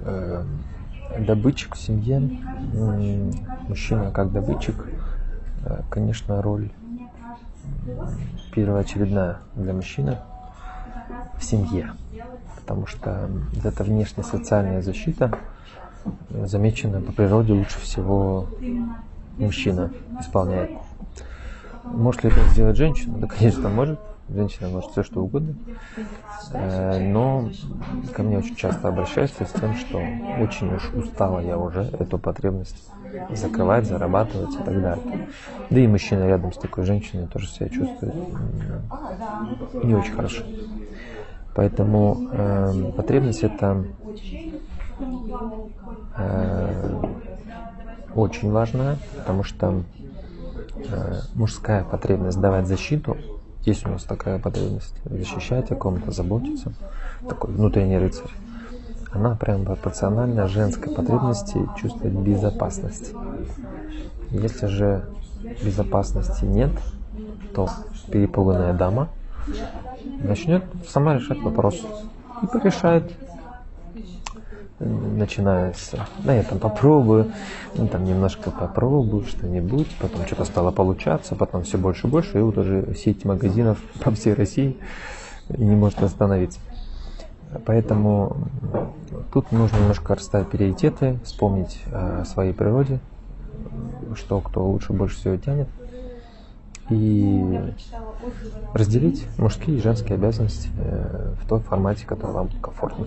э, добытчик в семье, мужчина как добытчик, э, конечно, роль первоочередная для мужчины в семье, потому что эта внешняя социальная защита замечена по природе лучше всего мужчина исполняет. Может ли это сделать женщина? Да, конечно, может. Женщина может все что угодно. Э, но ко мне очень часто обращаются с тем, что очень уж устала я уже эту потребность закрывать, зарабатывать и так далее. Да и мужчина рядом с такой женщиной тоже себя чувствует не очень хорошо. Поэтому э, потребность это э, очень важная, потому что э, мужская потребность давать защиту, есть у нас такая потребность защищать о ком-то, заботиться, такой внутренний рыцарь, она прям пропорциональна женской потребности чувствовать безопасность. Если же безопасности нет, то перепуганная дама начнет сама решать вопрос и порешает начиная с «да я там попробую», ну, там немножко попробую что-нибудь, потом что-то стало получаться, потом все больше и больше, и вот уже сеть магазинов по всей России не может остановиться. Поэтому тут нужно немножко расставить приоритеты, вспомнить о своей природе, что кто лучше больше всего тянет, и разделить мужские и женские обязанности э, в том формате, который вам комфортно.